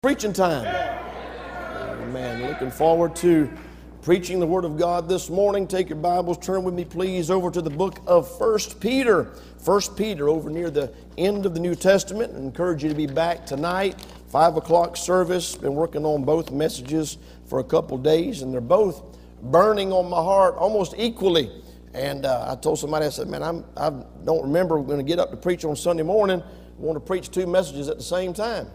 Preaching time. Amen. Looking forward to preaching the Word of God this morning. Take your Bibles, turn with me, please, over to the book of First Peter. First Peter, over near the end of the New Testament. I encourage you to be back tonight, 5 o'clock service. Been working on both messages for a couple days, and they're both burning on my heart almost equally. And uh, I told somebody, I said, man, I'm, I don't remember going to get up to preach on Sunday morning. I want to preach two messages at the same time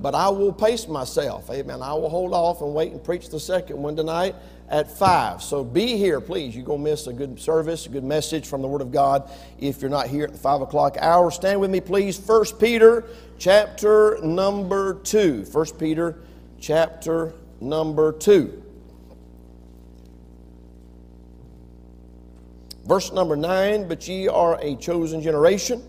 but I will pace myself. Amen. I will hold off and wait and preach the second one tonight at 5. So be here, please. You're going to miss a good service, a good message from the Word of God if you're not here at the 5 o'clock hour. Stand with me, please. 1 Peter chapter number 2. 1 Peter chapter number 2. Verse number 9 But ye are a chosen generation,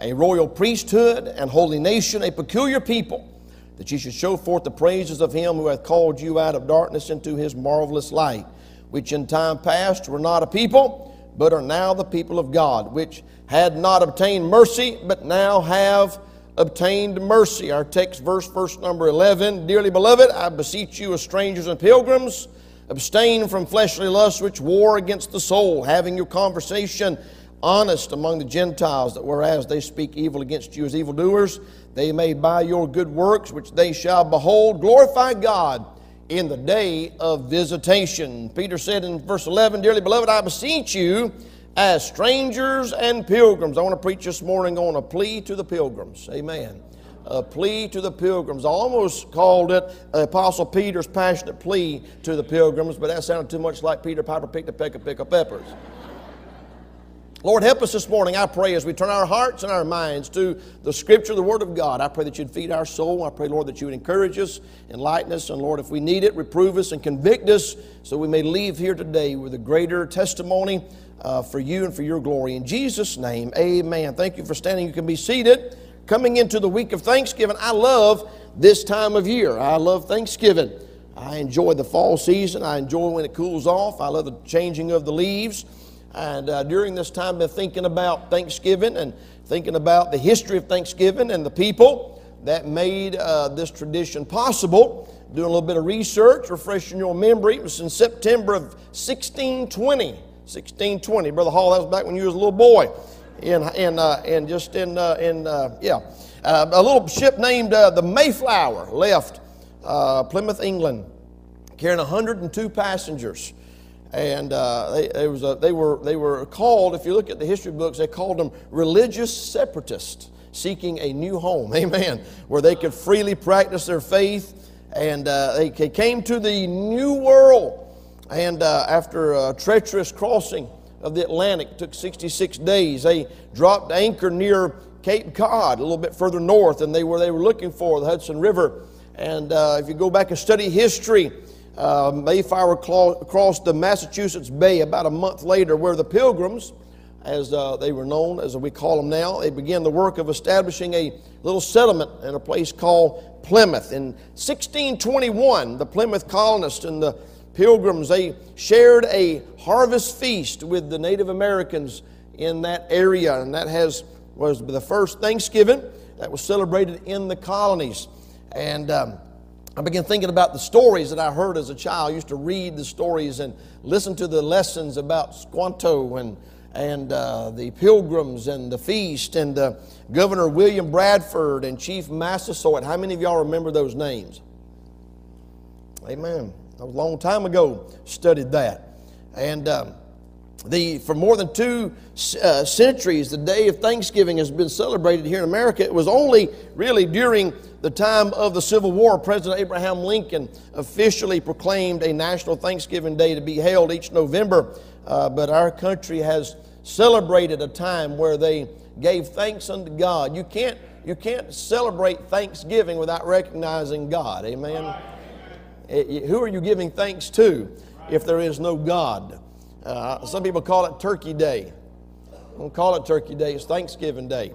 a royal priesthood, and holy nation, a peculiar people that ye should show forth the praises of him who hath called you out of darkness into his marvelous light, which in time past were not a people, but are now the people of God, which had not obtained mercy, but now have obtained mercy. Our text verse, verse number 11 Dearly beloved, I beseech you as strangers and pilgrims, abstain from fleshly lusts which war against the soul, having your conversation honest among the Gentiles, that whereas they speak evil against you as evildoers, they may by your good works, which they shall behold, glorify God in the day of visitation. Peter said in verse 11, Dearly beloved, I beseech you as strangers and pilgrims. I want to preach this morning on a plea to the pilgrims. Amen. A plea to the pilgrims. I almost called it Apostle Peter's passionate plea to the pilgrims, but that sounded too much like Peter Piper picked a peck of pickle peppers. Lord, help us this morning, I pray, as we turn our hearts and our minds to the Scripture, the Word of God. I pray that you'd feed our soul. I pray, Lord, that you would encourage us, enlighten us, and Lord, if we need it, reprove us and convict us so we may leave here today with a greater testimony uh, for you and for your glory. In Jesus' name, amen. Thank you for standing. You can be seated. Coming into the week of Thanksgiving, I love this time of year. I love Thanksgiving. I enjoy the fall season. I enjoy when it cools off. I love the changing of the leaves. And uh, during this time, I've been thinking about Thanksgiving and thinking about the history of Thanksgiving and the people that made uh, this tradition possible. Doing a little bit of research, refreshing your memory. It was in September of 1620. 1620. Brother Hall, that was back when you was a little boy. In, in, uh, in just in, uh, in uh, yeah. Uh, a little ship named the Mayflower left Plymouth, England, carrying 102 passengers and uh, they, they, was a, they, were, they were called, if you look at the history books, they called them religious separatists seeking a new home, amen, where they could freely practice their faith. And uh, they came to the New World. And uh, after a treacherous crossing of the Atlantic, took 66 days, they dropped anchor near Cape Cod, a little bit further north, and they were, they were looking for the Hudson River. And uh, if you go back and study history, uh, Mayflower crossed the Massachusetts Bay about a month later, where the Pilgrims, as uh, they were known, as we call them now, they began the work of establishing a little settlement in a place called Plymouth. In 1621, the Plymouth colonists and the Pilgrims they shared a harvest feast with the Native Americans in that area, and that has was the first Thanksgiving that was celebrated in the colonies. And um, I began thinking about the stories that I heard as a child. I used to read the stories and listen to the lessons about Squanto and, and uh, the pilgrims and the feast and uh, Governor William Bradford and Chief Massasoit. How many of y'all remember those names? Amen. That was a long time ago, studied that. And um, the, for more than two uh, centuries, the day of Thanksgiving has been celebrated here in America. It was only really during the time of the Civil War, President Abraham Lincoln officially proclaimed a National Thanksgiving Day to be held each November. Uh, but our country has celebrated a time where they gave thanks unto God. You can't, you can't celebrate Thanksgiving without recognizing God. Amen. It, who are you giving thanks to if there is no God? Uh, some people call it Turkey Day. Don't call it Turkey Day, it's Thanksgiving Day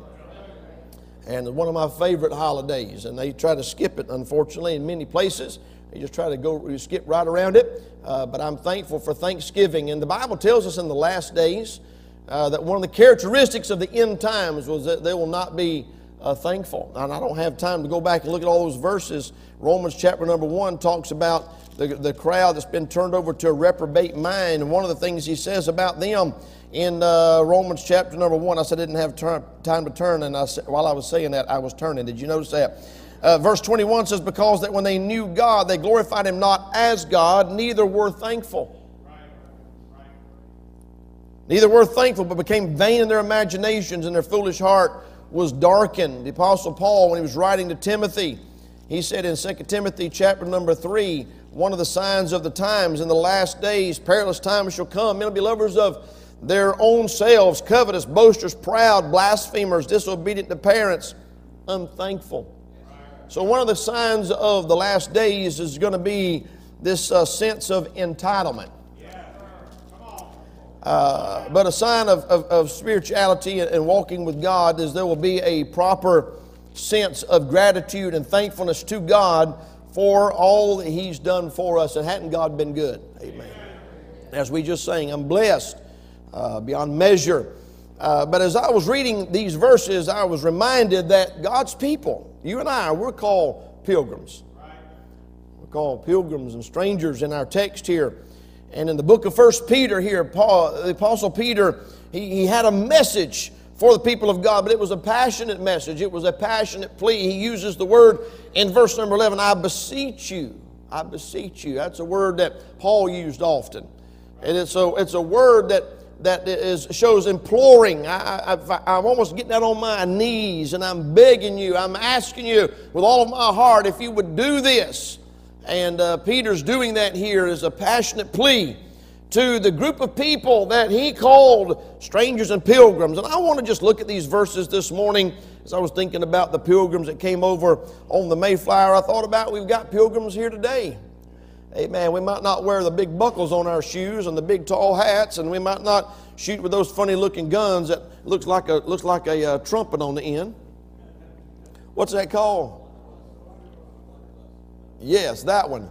and it's one of my favorite holidays. And they try to skip it, unfortunately, in many places. They just try to go skip right around it. Uh, but I'm thankful for Thanksgiving. And the Bible tells us in the last days uh, that one of the characteristics of the end times was that they will not be uh, thankful. And I don't have time to go back and look at all those verses. Romans chapter number one talks about the, the crowd that's been turned over to a reprobate mind. And one of the things he says about them in uh, Romans chapter number one, I said I didn't have time to turn, and I, while I was saying that, I was turning. Did you notice that? Uh, verse 21 says, Because that when they knew God, they glorified him not as God, neither were thankful. Neither were thankful, but became vain in their imaginations, and their foolish heart was darkened. The Apostle Paul, when he was writing to Timothy, he said in 2 Timothy chapter number 3, one of the signs of the times in the last days, perilous times shall come. Men will be lovers of their own selves, covetous, boasters, proud, blasphemers, disobedient to parents, unthankful. So, one of the signs of the last days is going to be this uh, sense of entitlement. Uh, but a sign of, of, of spirituality and walking with God is there will be a proper sense of gratitude and thankfulness to God for all that He's done for us. And hadn't God been good? Amen. As we just sang, I'm blessed uh, beyond measure. Uh, but as I was reading these verses, I was reminded that God's people, you and I, we're called pilgrims. We're called pilgrims and strangers in our text here. And in the book of First Peter here, Paul, the Apostle Peter, he, he had a message for the people of God, but it was a passionate message. It was a passionate plea. He uses the word in verse number 11, I beseech you. I beseech you. That's a word that Paul used often. And it's a, it's a word that, that is, shows imploring. I, I, I'm almost getting out on my knees and I'm begging you. I'm asking you with all of my heart if you would do this. And uh, Peter's doing that here as a passionate plea to the group of people that he called strangers and pilgrims. And I want to just look at these verses this morning as I was thinking about the pilgrims that came over on the Mayflower. I thought about we've got pilgrims here today. Amen. We might not wear the big buckles on our shoes and the big tall hats, and we might not shoot with those funny looking guns that looks like a, looks like a uh, trumpet on the end. What's that called? Yes, that one.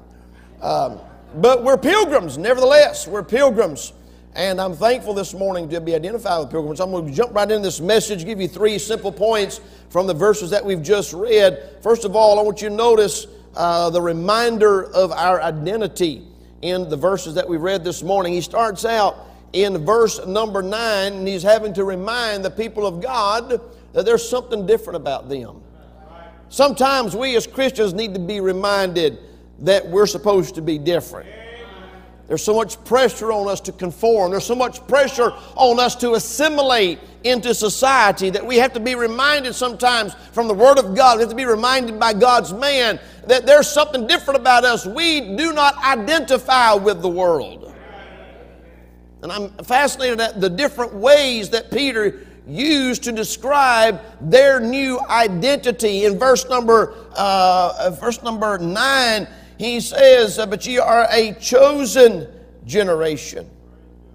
Um, but we're pilgrims, nevertheless. We're pilgrims. And I'm thankful this morning to be identified with pilgrims. I'm going to jump right into this message, give you three simple points from the verses that we've just read. First of all, I want you to notice uh, the reminder of our identity in the verses that we read this morning. He starts out in verse number nine, and he's having to remind the people of God that there's something different about them. Sometimes we as Christians need to be reminded that we're supposed to be different. There's so much pressure on us to conform. There's so much pressure on us to assimilate into society that we have to be reminded sometimes from the Word of God. We have to be reminded by God's man that there's something different about us. We do not identify with the world. And I'm fascinated at the different ways that Peter used to describe their new identity. In verse number, uh, verse number 9, he says, But ye are a chosen generation.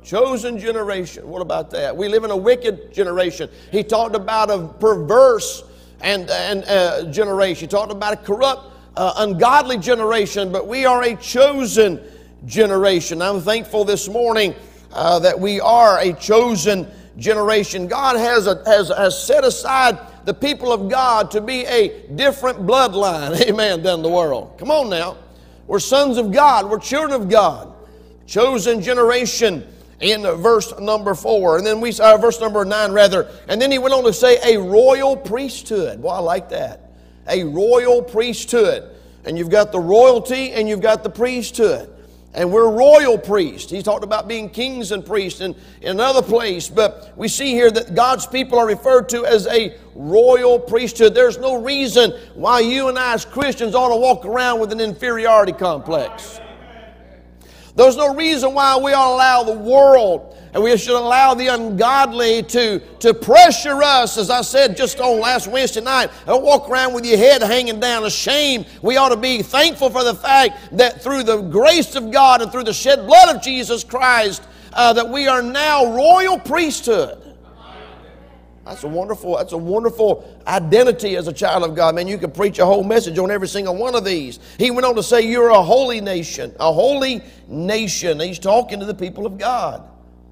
Chosen generation. What about that? We live in a wicked generation. He talked about a perverse and, and uh, generation. He talked about a corrupt, uh, ungodly generation, but we are a chosen generation. I'm thankful this morning uh, that we are a chosen generation. God has, a, has, has set aside the people of God to be a different bloodline, amen, than the world. Come on now. We're sons of God, we're children of God, chosen generation in verse number four. And then we saw uh, verse number nine, rather. And then he went on to say, a royal priesthood. Well, I like that. A royal priesthood. And you've got the royalty and you've got the priesthood and we're royal priests. He talked about being kings and priests in, in another place, but we see here that God's people are referred to as a royal priesthood. There's no reason why you and I, as Christians, ought to walk around with an inferiority complex. There's no reason why we ought to allow the world and we should allow the ungodly to, to pressure us, as I said just on last Wednesday night. Don't walk around with your head hanging down ashamed. We ought to be thankful for the fact that through the grace of God and through the shed blood of Jesus Christ, uh, that we are now royal priesthood. That's a wonderful, that's a wonderful identity as a child of God. Man, you could preach a whole message on every single one of these. He went on to say, You're a holy nation, a holy nation. He's talking to the people of God.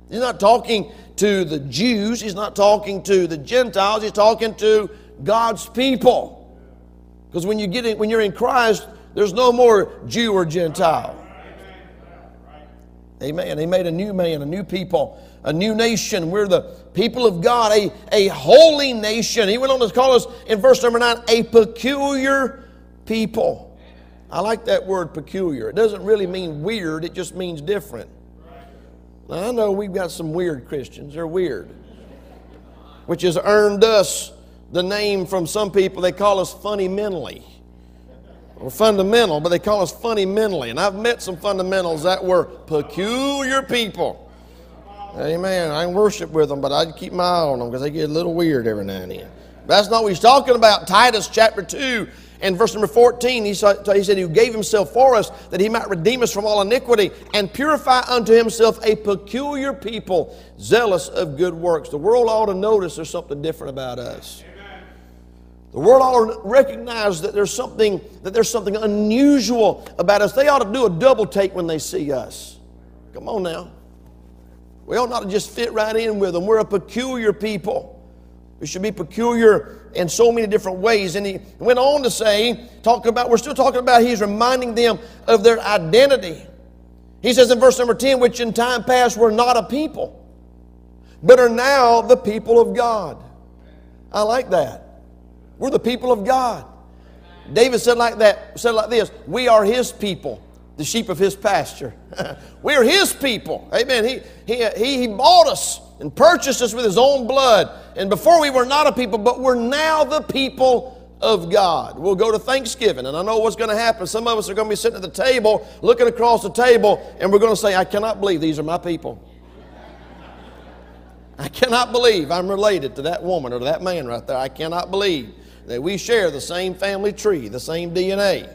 He's not talking to the Jews. He's not talking to the Gentiles. He's talking to God's people. Because when you get in, when you're in Christ, there's no more Jew or Gentile. Amen. He made a new man, a new people, a new nation. We're the people of God, a, a holy nation. He went on to call us in verse number nine a peculiar people. I like that word peculiar. It doesn't really mean weird, it just means different. Now, I know we've got some weird Christians. They're weird, which has earned us the name from some people. They call us funny mentally or fundamental, but they call us funny mentally. And I've met some fundamentals that were peculiar people. Amen. I worship with them, but I keep my eye on them because they get a little weird every now and then. But that's not what he's talking about. Titus chapter 2 and verse number 14, he said, He gave himself for us that he might redeem us from all iniquity and purify unto himself a peculiar people, zealous of good works. The world ought to notice there's something different about us. The world ought to recognize that there's something that there's something unusual about us. They ought to do a double take when they see us. Come on now. We ought not to just fit right in with them. We're a peculiar people. Should be peculiar in so many different ways. And he went on to say, talking about, we're still talking about, he's reminding them of their identity. He says in verse number 10, which in time past were not a people, but are now the people of God. I like that. We're the people of God. David said like that, said like this, we are his people, the sheep of his pasture. we are his people. Amen. He, he, he, he bought us and purchased us with his own blood. And before we were not a people, but we're now the people of God. We'll go to Thanksgiving, and I know what's going to happen. Some of us are going to be sitting at the table, looking across the table, and we're going to say, I cannot believe these are my people. I cannot believe I'm related to that woman or to that man right there. I cannot believe that we share the same family tree, the same DNA.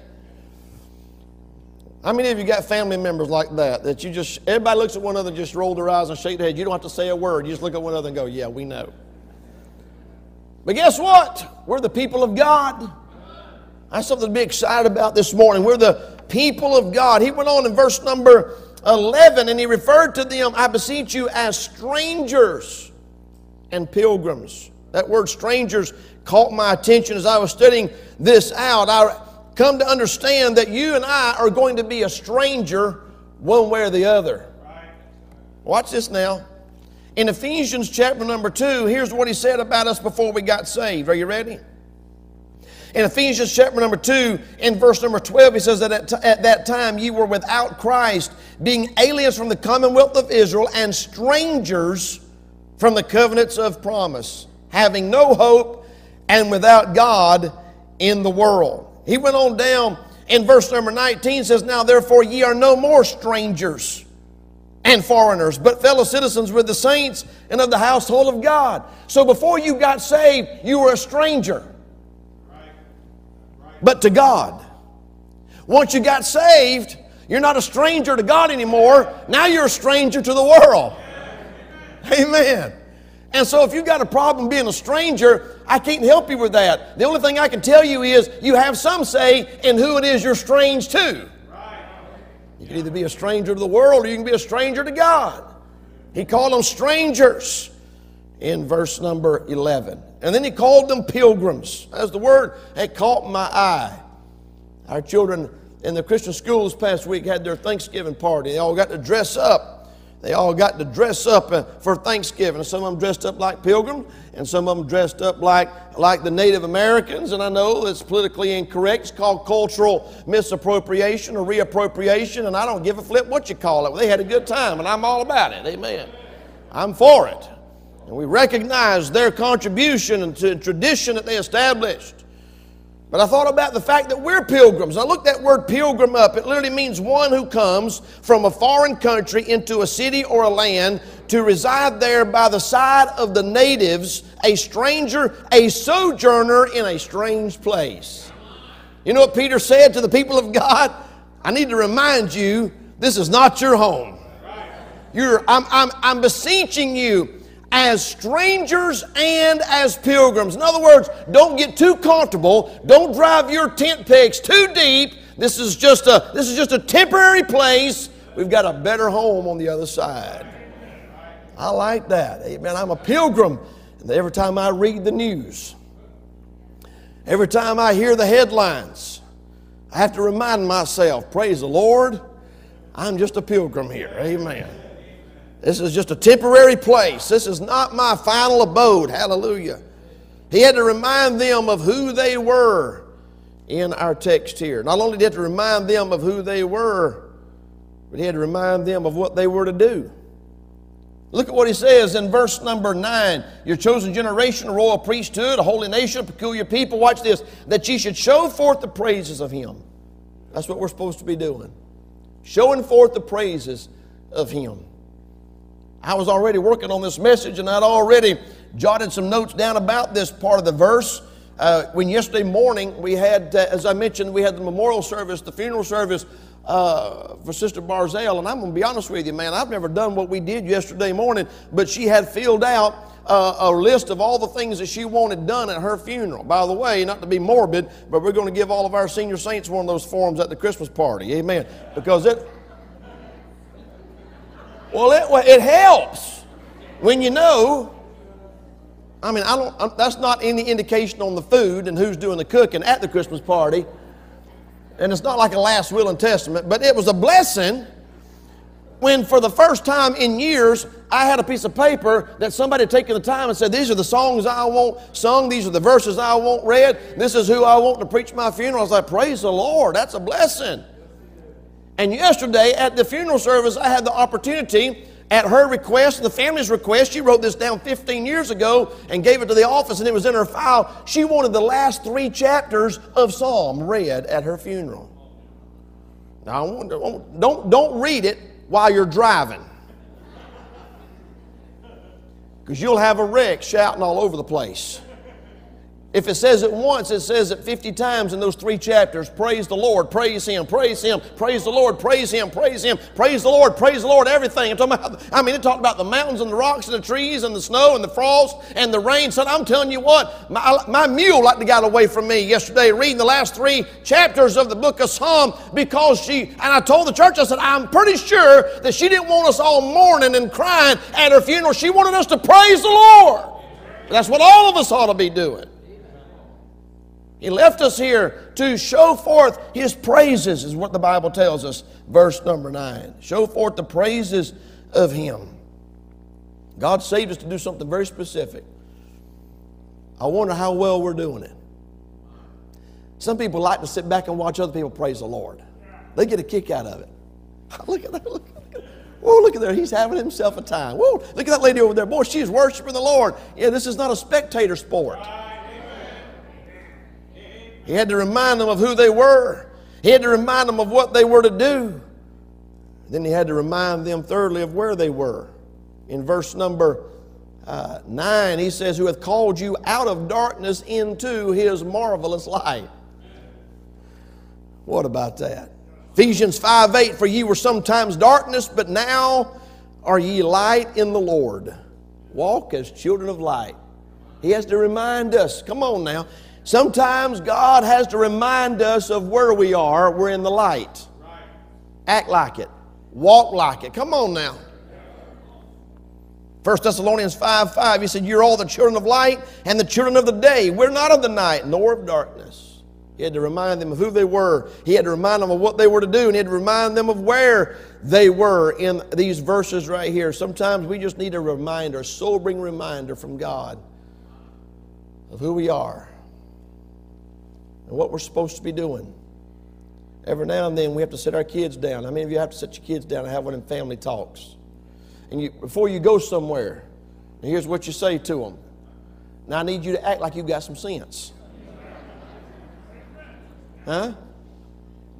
How many of you got family members like that? That you just, everybody looks at one another, just roll their eyes and shake their head. You don't have to say a word. You just look at one another and go, Yeah, we know. But guess what? We're the people of God. That's something to be excited about this morning. We're the people of God. He went on in verse number 11 and he referred to them, I beseech you, as strangers and pilgrims. That word strangers caught my attention as I was studying this out. I come to understand that you and I are going to be a stranger one way or the other. Watch this now. In Ephesians chapter number 2, here's what he said about us before we got saved. Are you ready? In Ephesians chapter number 2, in verse number 12, he says that at, t- at, that time you were without Christ, being aliens from the commonwealth of Israel and strangers from the covenants of promise, having no hope and without God in the world. He went on down in verse number 19 says, Now therefore ye are no more strangers and foreigners, but fellow citizens with the saints and of the household of God. So before you got saved, you were a stranger. But to God. Once you got saved, you're not a stranger to God anymore. Now you're a stranger to the world. Amen. And so if you've got a problem being a stranger, I can't help you with that. The only thing I can tell you is you have some say in who it is you're strange to. You can either be a stranger to the world or you can be a stranger to God. He called them strangers in verse number 11. And then he called them pilgrims. As the word had caught my eye. Our children in the Christian schools past week had their Thanksgiving party. They all got to dress up they all got to dress up uh, for Thanksgiving. Some of them dressed up like pilgrims, and some of them dressed up like, like the Native Americans. And I know it's politically incorrect. It's called cultural misappropriation or reappropriation, and I don't give a flip what you call it. They had a good time, and I'm all about it. Amen. I'm for it. And we recognize their contribution to tradition that they established. But I thought about the fact that we're pilgrims. I looked that word pilgrim up. It literally means one who comes from a foreign country into a city or a land to reside there by the side of the natives, a stranger, a sojourner in a strange place. You know what Peter said to the people of God? I need to remind you this is not your home. You're, I'm, I'm, I'm beseeching you as strangers and as pilgrims. In other words, don't get too comfortable. Don't drive your tent pegs too deep. This is just a this is just a temporary place. We've got a better home on the other side. I like that. Amen. I'm a pilgrim. And every time I read the news, Every time I hear the headlines, I have to remind myself, praise the Lord, I'm just a pilgrim here. Amen. This is just a temporary place. This is not my final abode. Hallelujah. He had to remind them of who they were in our text here. Not only did he have to remind them of who they were, but he had to remind them of what they were to do. Look at what he says in verse number 9. Your chosen generation, a royal priesthood, a holy nation, a peculiar people. Watch this. That ye should show forth the praises of him. That's what we're supposed to be doing. Showing forth the praises of him. I was already working on this message and I'd already jotted some notes down about this part of the verse. Uh, when yesterday morning we had, uh, as I mentioned, we had the memorial service, the funeral service uh, for Sister Barzell. And I'm going to be honest with you, man, I've never done what we did yesterday morning, but she had filled out uh, a list of all the things that she wanted done at her funeral. By the way, not to be morbid, but we're going to give all of our senior saints one of those forms at the Christmas party. Amen. Because it, well, it, it helps when you know. I mean, I don't, that's not any indication on the food and who's doing the cooking at the Christmas party. And it's not like a last will and testament, but it was a blessing when, for the first time in years, I had a piece of paper that somebody had taken the time and said, These are the songs I want sung, these are the verses I want read, this is who I want to preach my funeral. I was like, Praise the Lord, that's a blessing. And yesterday at the funeral service, I had the opportunity, at her request the family's request, she wrote this down 15 years ago and gave it to the office, and it was in her file. She wanted the last three chapters of Psalm read at her funeral. Now, don't, don't read it while you're driving, because you'll have a wreck shouting all over the place. If it says it once, it says it 50 times in those three chapters. Praise the Lord, praise Him, praise Him, praise the Lord, praise Him, praise Him, praise the Lord, praise the Lord, everything. I'm talking about, I mean, it talked about the mountains and the rocks and the trees and the snow and the frost and the rain. So I'm telling you what, my, my mule like got away from me yesterday reading the last three chapters of the book of Psalm because she, and I told the church, I said, I'm pretty sure that she didn't want us all mourning and crying at her funeral. She wanted us to praise the Lord. That's what all of us ought to be doing. He left us here to show forth His praises, is what the Bible tells us, verse number 9. Show forth the praises of Him. God saved us to do something very specific. I wonder how well we're doing it. Some people like to sit back and watch other people praise the Lord, they get a kick out of it. Look at that. Look at that. Whoa, look at there. He's having himself a time. Whoa, look at that lady over there. Boy, she's worshiping the Lord. Yeah, this is not a spectator sport. He had to remind them of who they were. He had to remind them of what they were to do. Then he had to remind them, thirdly, of where they were. In verse number uh, 9, he says, Who hath called you out of darkness into his marvelous light. What about that? Ephesians 5 8, For ye were sometimes darkness, but now are ye light in the Lord. Walk as children of light. He has to remind us, come on now. Sometimes God has to remind us of where we are. We're in the light. Act like it. Walk like it. Come on now. 1 Thessalonians 5 5, he said, You're all the children of light and the children of the day. We're not of the night nor of darkness. He had to remind them of who they were. He had to remind them of what they were to do, and he had to remind them of where they were in these verses right here. Sometimes we just need a reminder, a sobering reminder from God of who we are and what we're supposed to be doing. Every now and then we have to sit our kids down. How many of you have to sit your kids down and have one in family talks? And you, before you go somewhere, here's what you say to them. Now I need you to act like you've got some sense. Huh?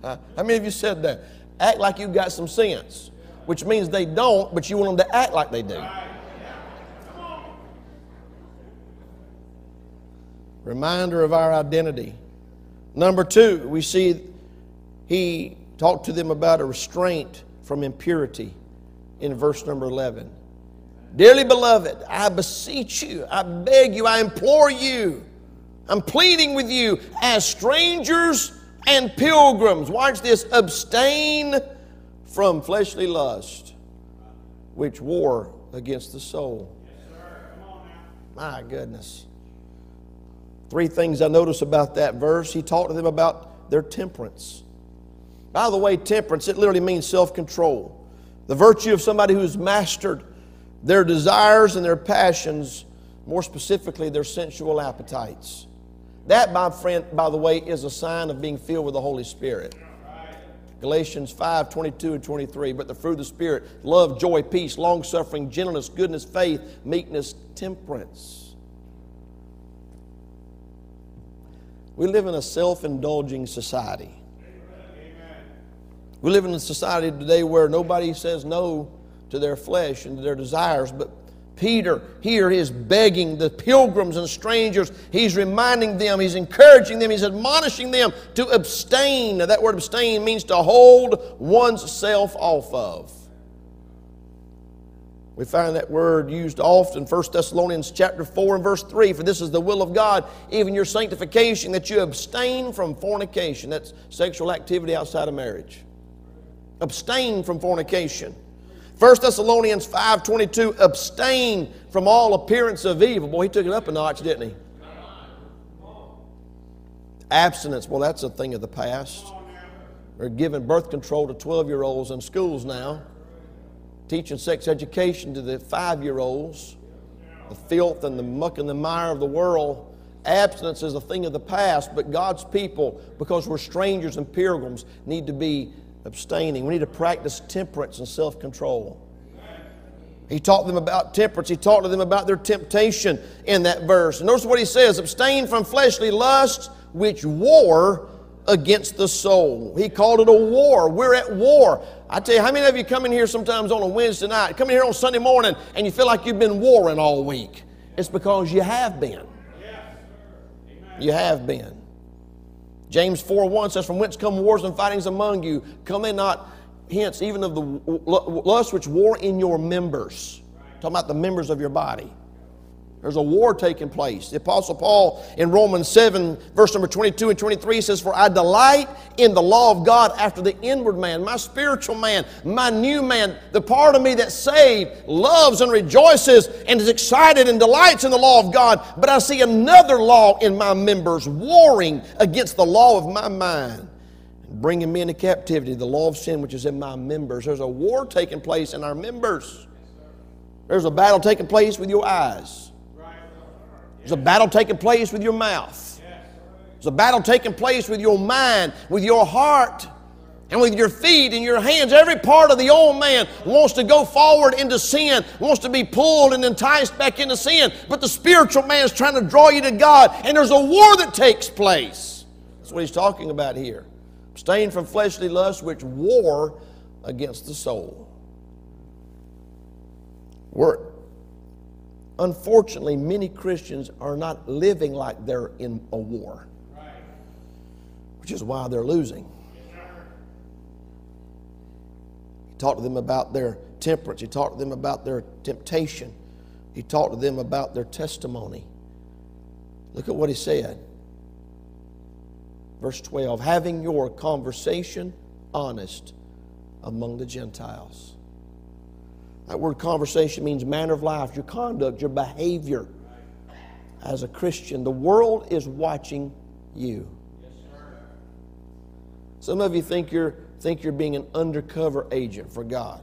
Uh, how many of you said that? Act like you've got some sense, which means they don't, but you want them to act like they do. Reminder of our identity. Number two, we see he talked to them about a restraint from impurity in verse number 11. Dearly beloved, I beseech you, I beg you, I implore you, I'm pleading with you as strangers and pilgrims. Watch this abstain from fleshly lust, which war against the soul. My goodness. Three things I notice about that verse. He talked to them about their temperance. By the way, temperance, it literally means self control. The virtue of somebody who's mastered their desires and their passions, more specifically, their sensual appetites. That, my friend, by the way, is a sign of being filled with the Holy Spirit. Galatians 5 22 and 23. But the fruit of the Spirit love, joy, peace, long suffering, gentleness, goodness, faith, meekness, temperance. We live in a self indulging society. We live in a society today where nobody says no to their flesh and to their desires, but Peter here is begging the pilgrims and strangers. He's reminding them, he's encouraging them, he's admonishing them to abstain. That word abstain means to hold one's self off of. We find that word used often, 1 Thessalonians chapter 4 and verse 3. For this is the will of God, even your sanctification, that you abstain from fornication. That's sexual activity outside of marriage. Abstain from fornication. 1 Thessalonians 5.22, abstain from all appearance of evil. Boy, he took it up a notch, didn't he? Abstinence, well, that's a thing of the past. They're giving birth control to 12 year olds in schools now, teaching sex education to the five year olds. The filth and the muck and the mire of the world. Abstinence is a thing of the past, but God's people, because we're strangers and pilgrims, need to be abstaining. We need to practice temperance and self control. He taught them about temperance. He talked to them about their temptation in that verse. Notice what he says abstain from fleshly lusts which war against the soul. He called it a war. We're at war. I tell you, how many of you come in here sometimes on a Wednesday night, come in here on Sunday morning, and you feel like you've been warring all week? It's because you have been. You have been. James 4 1 says, From whence come wars and fightings among you? Come they not hence even of the lust which war in your members. Talking about the members of your body. There's a war taking place. The Apostle Paul in Romans 7, verse number 22 and 23 says, For I delight in the law of God after the inward man, my spiritual man, my new man, the part of me that's saved, loves and rejoices and is excited and delights in the law of God. But I see another law in my members warring against the law of my mind bringing me into captivity, the law of sin which is in my members. There's a war taking place in our members. There's a battle taking place with your eyes. There's a battle taking place with your mouth. There's a battle taking place with your mind, with your heart, and with your feet and your hands. Every part of the old man wants to go forward into sin, wants to be pulled and enticed back into sin. But the spiritual man is trying to draw you to God, and there's a war that takes place. That's what he's talking about here. Abstain from fleshly lusts which war against the soul. We're, Unfortunately, many Christians are not living like they're in a war, which is why they're losing. He talked to them about their temperance, he talked to them about their temptation, he talked to them about their testimony. Look at what he said. Verse 12 having your conversation honest among the Gentiles. That word conversation means manner of life, your conduct, your behavior as a Christian. The world is watching you. Some of you think you're, think you're being an undercover agent for God.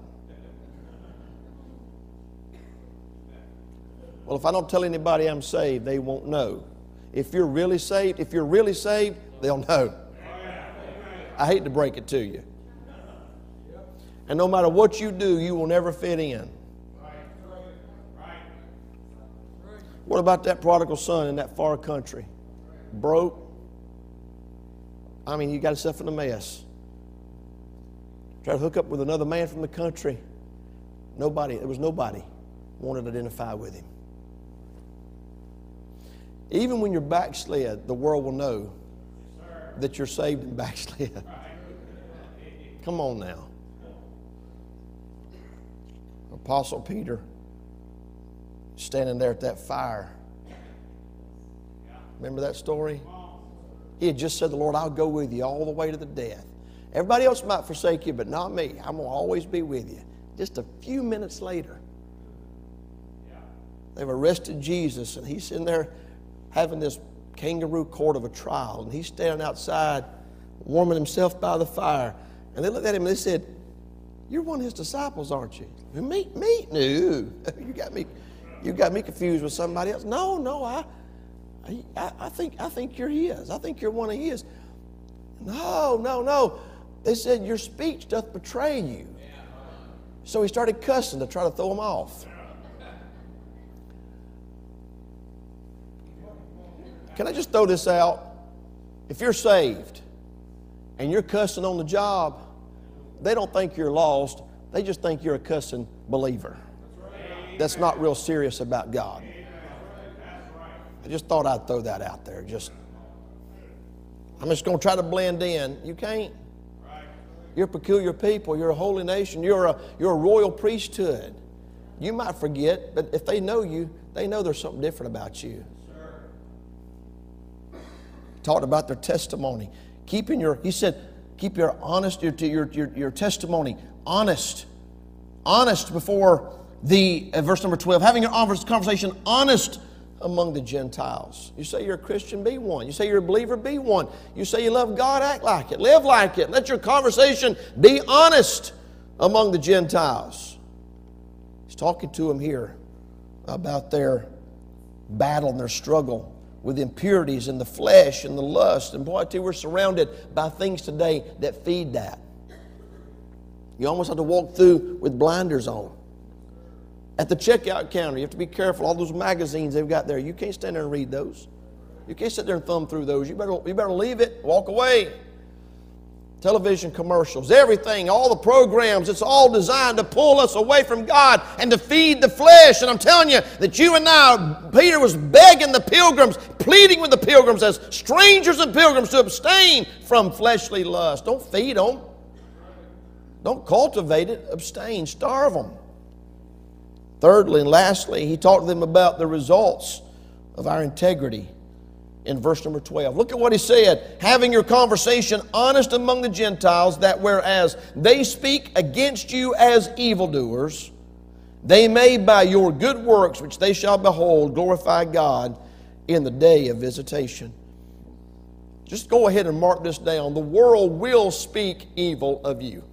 Well, if I don't tell anybody I'm saved, they won't know. If you're really saved, if you're really saved, they'll know. I hate to break it to you. And no matter what you do, you will never fit in. What about that prodigal son in that far country? Broke. I mean, you got yourself in a mess. Try to hook up with another man from the country. Nobody, there was nobody wanted to identify with him. Even when you're backslid, the world will know that you're saved and backslid. Come on now. Apostle Peter standing there at that fire. Remember that story? He had just said, The Lord, I'll go with you all the way to the death. Everybody else might forsake you, but not me. I'm going to always be with you. Just a few minutes later, they've arrested Jesus, and he's in there having this kangaroo court of a trial, and he's standing outside warming himself by the fire. And they looked at him and they said, You're one of his disciples, aren't you? Me? Me? No. you got me you got me confused with somebody else. No, no, I, I, I think I think you're his. I think you're one of his. No, no, no. They said, Your speech doth betray you. So he started cussing to try to throw him off. Can I just throw this out? If you're saved and you're cussing on the job, they don't think you're lost. They just think you're a cussing believer that's not real serious about God. I just thought I'd throw that out there. Just I'm just going to try to blend in. You can't. You're a peculiar people. You're a holy nation. You're a, you're a royal priesthood. You might forget, but if they know you, they know there's something different about you. Talked about their testimony. Keeping your, he said, keep your honest, your, your, your, your testimony honest. Honest before the, uh, verse number 12, having your conversation honest among the Gentiles. You say you're a Christian, be one. You say you're a believer, be one. You say you love God, act like it, live like it. Let your conversation be honest among the Gentiles. He's talking to them here about their battle and their struggle with impurities in the flesh and the lust. And boy, you, we're surrounded by things today that feed that. You almost have to walk through with blinders on. At the checkout counter, you have to be careful. All those magazines they've got there, you can't stand there and read those. You can't sit there and thumb through those. You better, you better leave it, walk away. Television commercials, everything, all the programs, it's all designed to pull us away from God and to feed the flesh. And I'm telling you that you and I, Peter was begging the pilgrims, pleading with the pilgrims as strangers and pilgrims to abstain from fleshly lust. Don't feed them, don't cultivate it, abstain, starve them. Thirdly and lastly, he talked to them about the results of our integrity in verse number 12. Look at what he said having your conversation honest among the Gentiles, that whereas they speak against you as evildoers, they may by your good works, which they shall behold, glorify God in the day of visitation. Just go ahead and mark this down. The world will speak evil of you.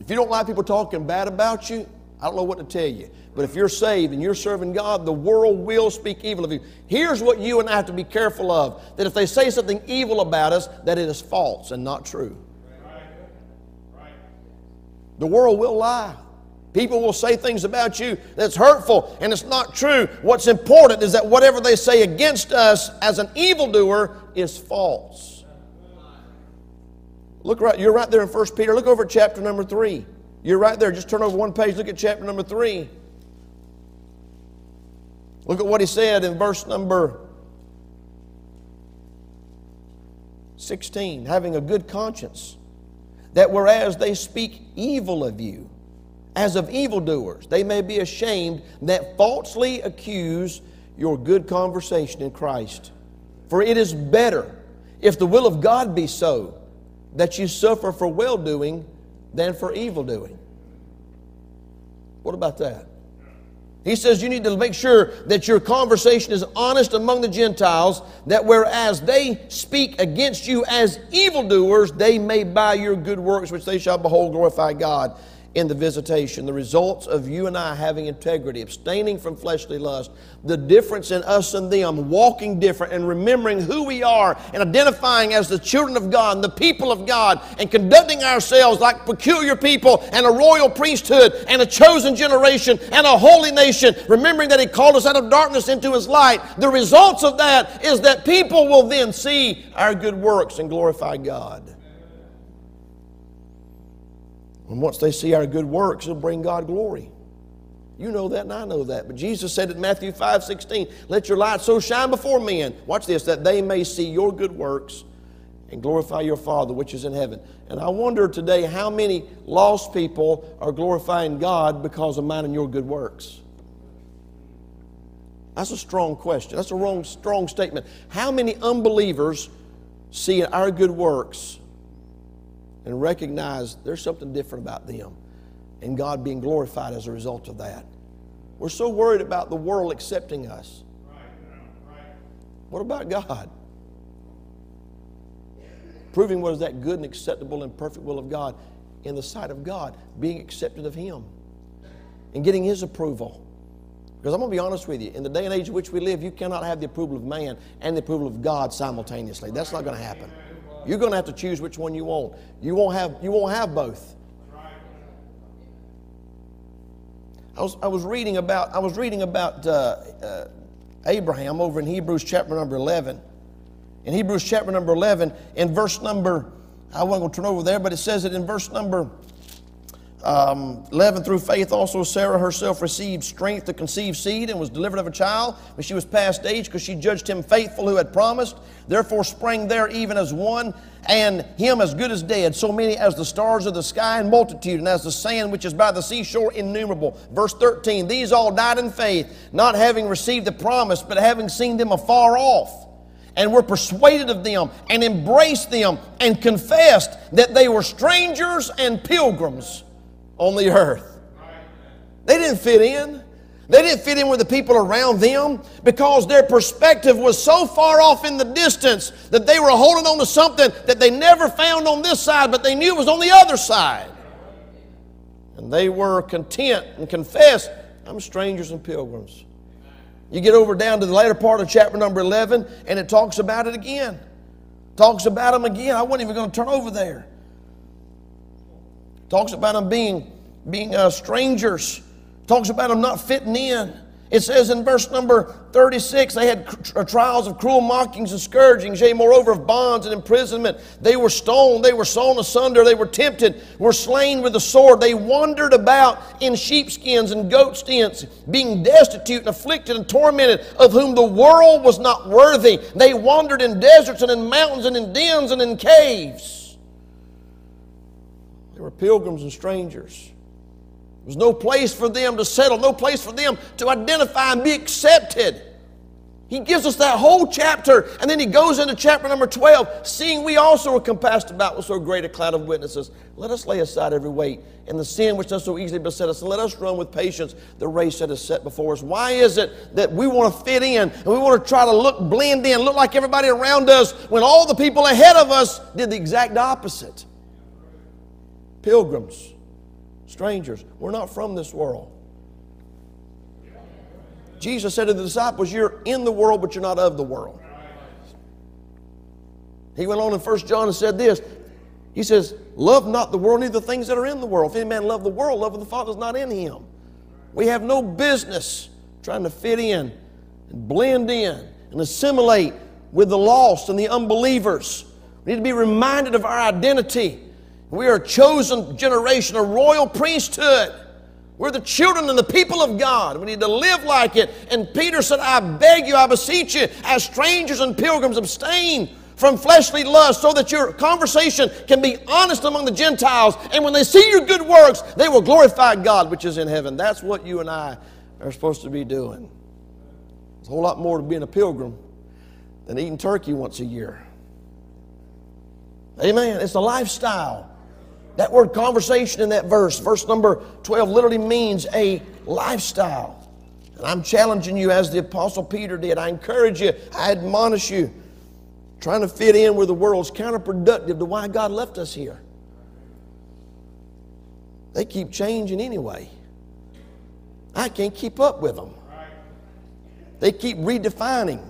If you don't like people talking bad about you, I don't know what to tell you. But if you're saved and you're serving God, the world will speak evil of you. Here's what you and I have to be careful of that if they say something evil about us, that it is false and not true. The world will lie. People will say things about you that's hurtful and it's not true. What's important is that whatever they say against us as an evildoer is false. Look right, you're right there in 1 Peter. Look over chapter number 3. You're right there. Just turn over one page. Look at chapter number three. Look at what he said in verse number 16 having a good conscience, that whereas they speak evil of you, as of evildoers, they may be ashamed that falsely accuse your good conversation in Christ. For it is better, if the will of God be so, that you suffer for well doing than for evil doing. What about that? He says you need to make sure that your conversation is honest among the Gentiles, that whereas they speak against you as evildoers, they may by your good works, which they shall behold, glorify God in the visitation, the results of you and I having integrity, abstaining from fleshly lust, the difference in us and them, walking different and remembering who we are and identifying as the children of God, the people of God, and conducting ourselves like peculiar people and a royal priesthood and a chosen generation and a holy nation, remembering that He called us out of darkness into His light. The results of that is that people will then see our good works and glorify God. And once they see our good works, it'll bring God glory. You know that, and I know that. But Jesus said in Matthew 5 16, Let your light so shine before men, watch this, that they may see your good works and glorify your Father which is in heaven. And I wonder today how many lost people are glorifying God because of mine and your good works. That's a strong question. That's a wrong, strong statement. How many unbelievers see our good works and recognize there's something different about them and God being glorified as a result of that. We're so worried about the world accepting us. What about God? Proving what is that good and acceptable and perfect will of God in the sight of God, being accepted of Him, and getting His approval. Because I'm going to be honest with you, in the day and age in which we live, you cannot have the approval of man and the approval of God simultaneously. That's not going to happen. You're going to have to choose which one you want. You won't have, you won't have both. I was, I was reading about, I was reading about uh, uh, Abraham over in Hebrews chapter number 11. In Hebrews chapter number 11, in verse number, I wasn't going to turn over there, but it says it in verse number um, 11 through faith also Sarah herself received strength to conceive seed and was delivered of a child when she was past age because she judged him faithful who had promised. Therefore sprang there even as one and him as good as dead, so many as the stars of the sky in multitude and as the sand which is by the seashore innumerable. Verse 13, these all died in faith, not having received the promise, but having seen them afar off and were persuaded of them and embraced them and confessed that they were strangers and pilgrims on the earth. They didn't fit in. They didn't fit in with the people around them because their perspective was so far off in the distance that they were holding on to something that they never found on this side, but they knew it was on the other side. And they were content and confessed, I'm strangers and pilgrims. You get over down to the later part of chapter number 11, and it talks about it again. Talks about them again. I wasn't even going to turn over there. Talks about them being, being uh, strangers. Talks about them not fitting in. It says in verse number 36, they had uh, trials of cruel mockings and scourgings, yea, moreover of bonds and imprisonment. They were stoned, they were sawn asunder, they were tempted, were slain with the sword. They wandered about in sheepskins and goatskins, being destitute and afflicted and tormented, of whom the world was not worthy. They wandered in deserts and in mountains and in dens and in caves. They were pilgrims and strangers. There was no place for them to settle, no place for them to identify and be accepted. He gives us that whole chapter, and then he goes into chapter number 12, seeing we also are compassed about with so great a cloud of witnesses. Let us lay aside every weight and the sin which does so easily beset us, and let us run with patience the race that is set before us. Why is it that we want to fit in and we want to try to look blend in, look like everybody around us, when all the people ahead of us did the exact opposite? Pilgrims, strangers. We're not from this world. Jesus said to the disciples, You're in the world, but you're not of the world. He went on in 1 John and said this He says, Love not the world, neither the things that are in the world. If any man love the world, love of the Father is not in him. We have no business trying to fit in and blend in and assimilate with the lost and the unbelievers. We need to be reminded of our identity. We are a chosen generation, a royal priesthood. We're the children and the people of God. We need to live like it. And Peter said, I beg you, I beseech you, as strangers and pilgrims, abstain from fleshly lust so that your conversation can be honest among the Gentiles. And when they see your good works, they will glorify God which is in heaven. That's what you and I are supposed to be doing. There's a whole lot more to being a pilgrim than eating turkey once a year. Amen. It's a lifestyle. That word conversation in that verse, verse number 12, literally means a lifestyle. And I'm challenging you as the Apostle Peter did. I encourage you, I admonish you. Trying to fit in where the world's counterproductive to why God left us here. They keep changing anyway. I can't keep up with them. They keep redefining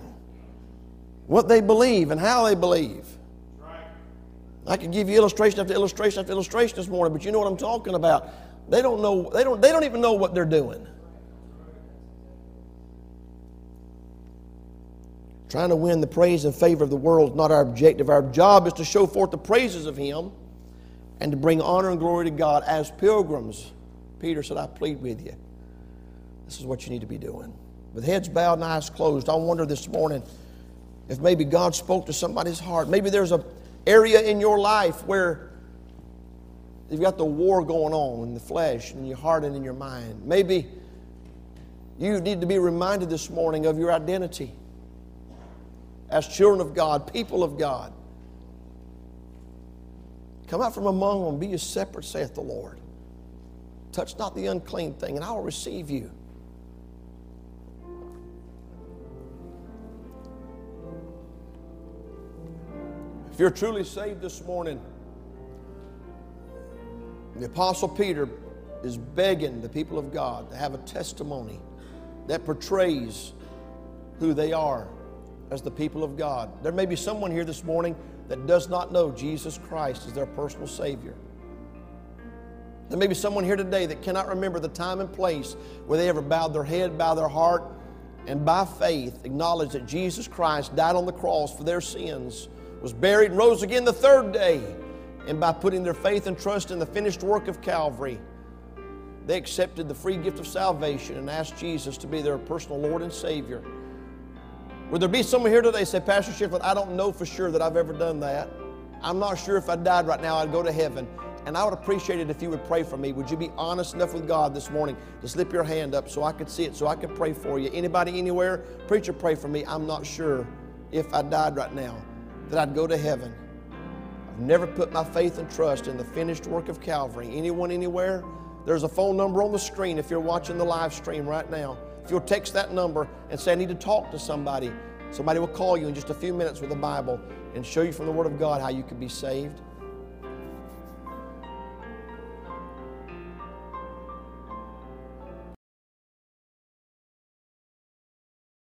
what they believe and how they believe. I could give you illustration after illustration after illustration this morning, but you know what I'm talking about. They don't know, they don't, they don't even know what they're doing. Trying to win the praise and favor of the world is not our objective. Our job is to show forth the praises of Him and to bring honor and glory to God as pilgrims. Peter said, I plead with you. This is what you need to be doing. With heads bowed and eyes closed, I wonder this morning if maybe God spoke to somebody's heart. Maybe there's a area in your life where you've got the war going on in the flesh and in your heart and in your mind. Maybe you need to be reminded this morning of your identity as children of God, people of God. Come out from among them, be ye separate, saith the Lord. Touch not the unclean thing, and I will receive you. If you're truly saved this morning, the Apostle Peter is begging the people of God to have a testimony that portrays who they are as the people of God. There may be someone here this morning that does not know Jesus Christ as their personal Savior. There may be someone here today that cannot remember the time and place where they ever bowed their head, bowed their heart, and by faith acknowledged that Jesus Christ died on the cross for their sins, was buried, and rose again the third day. And by putting their faith and trust in the finished work of Calvary, they accepted the free gift of salvation and asked Jesus to be their personal Lord and Savior. Would there be someone here today say, Pastor Shiflett, I don't know for sure that I've ever done that. I'm not sure if I died right now, I'd go to heaven. And I would appreciate it if you would pray for me. Would you be honest enough with God this morning to slip your hand up so I could see it, so I could pray for you? Anybody anywhere? Preacher, pray for me. I'm not sure if I died right now that I'd go to heaven. I've never put my faith and trust in the finished work of Calvary. Anyone anywhere? There's a phone number on the screen if you're watching the live stream right now. If you'll text that number and say, I need to talk to somebody, somebody will call you in just a few minutes with the Bible and show you from the Word of God how you can be saved.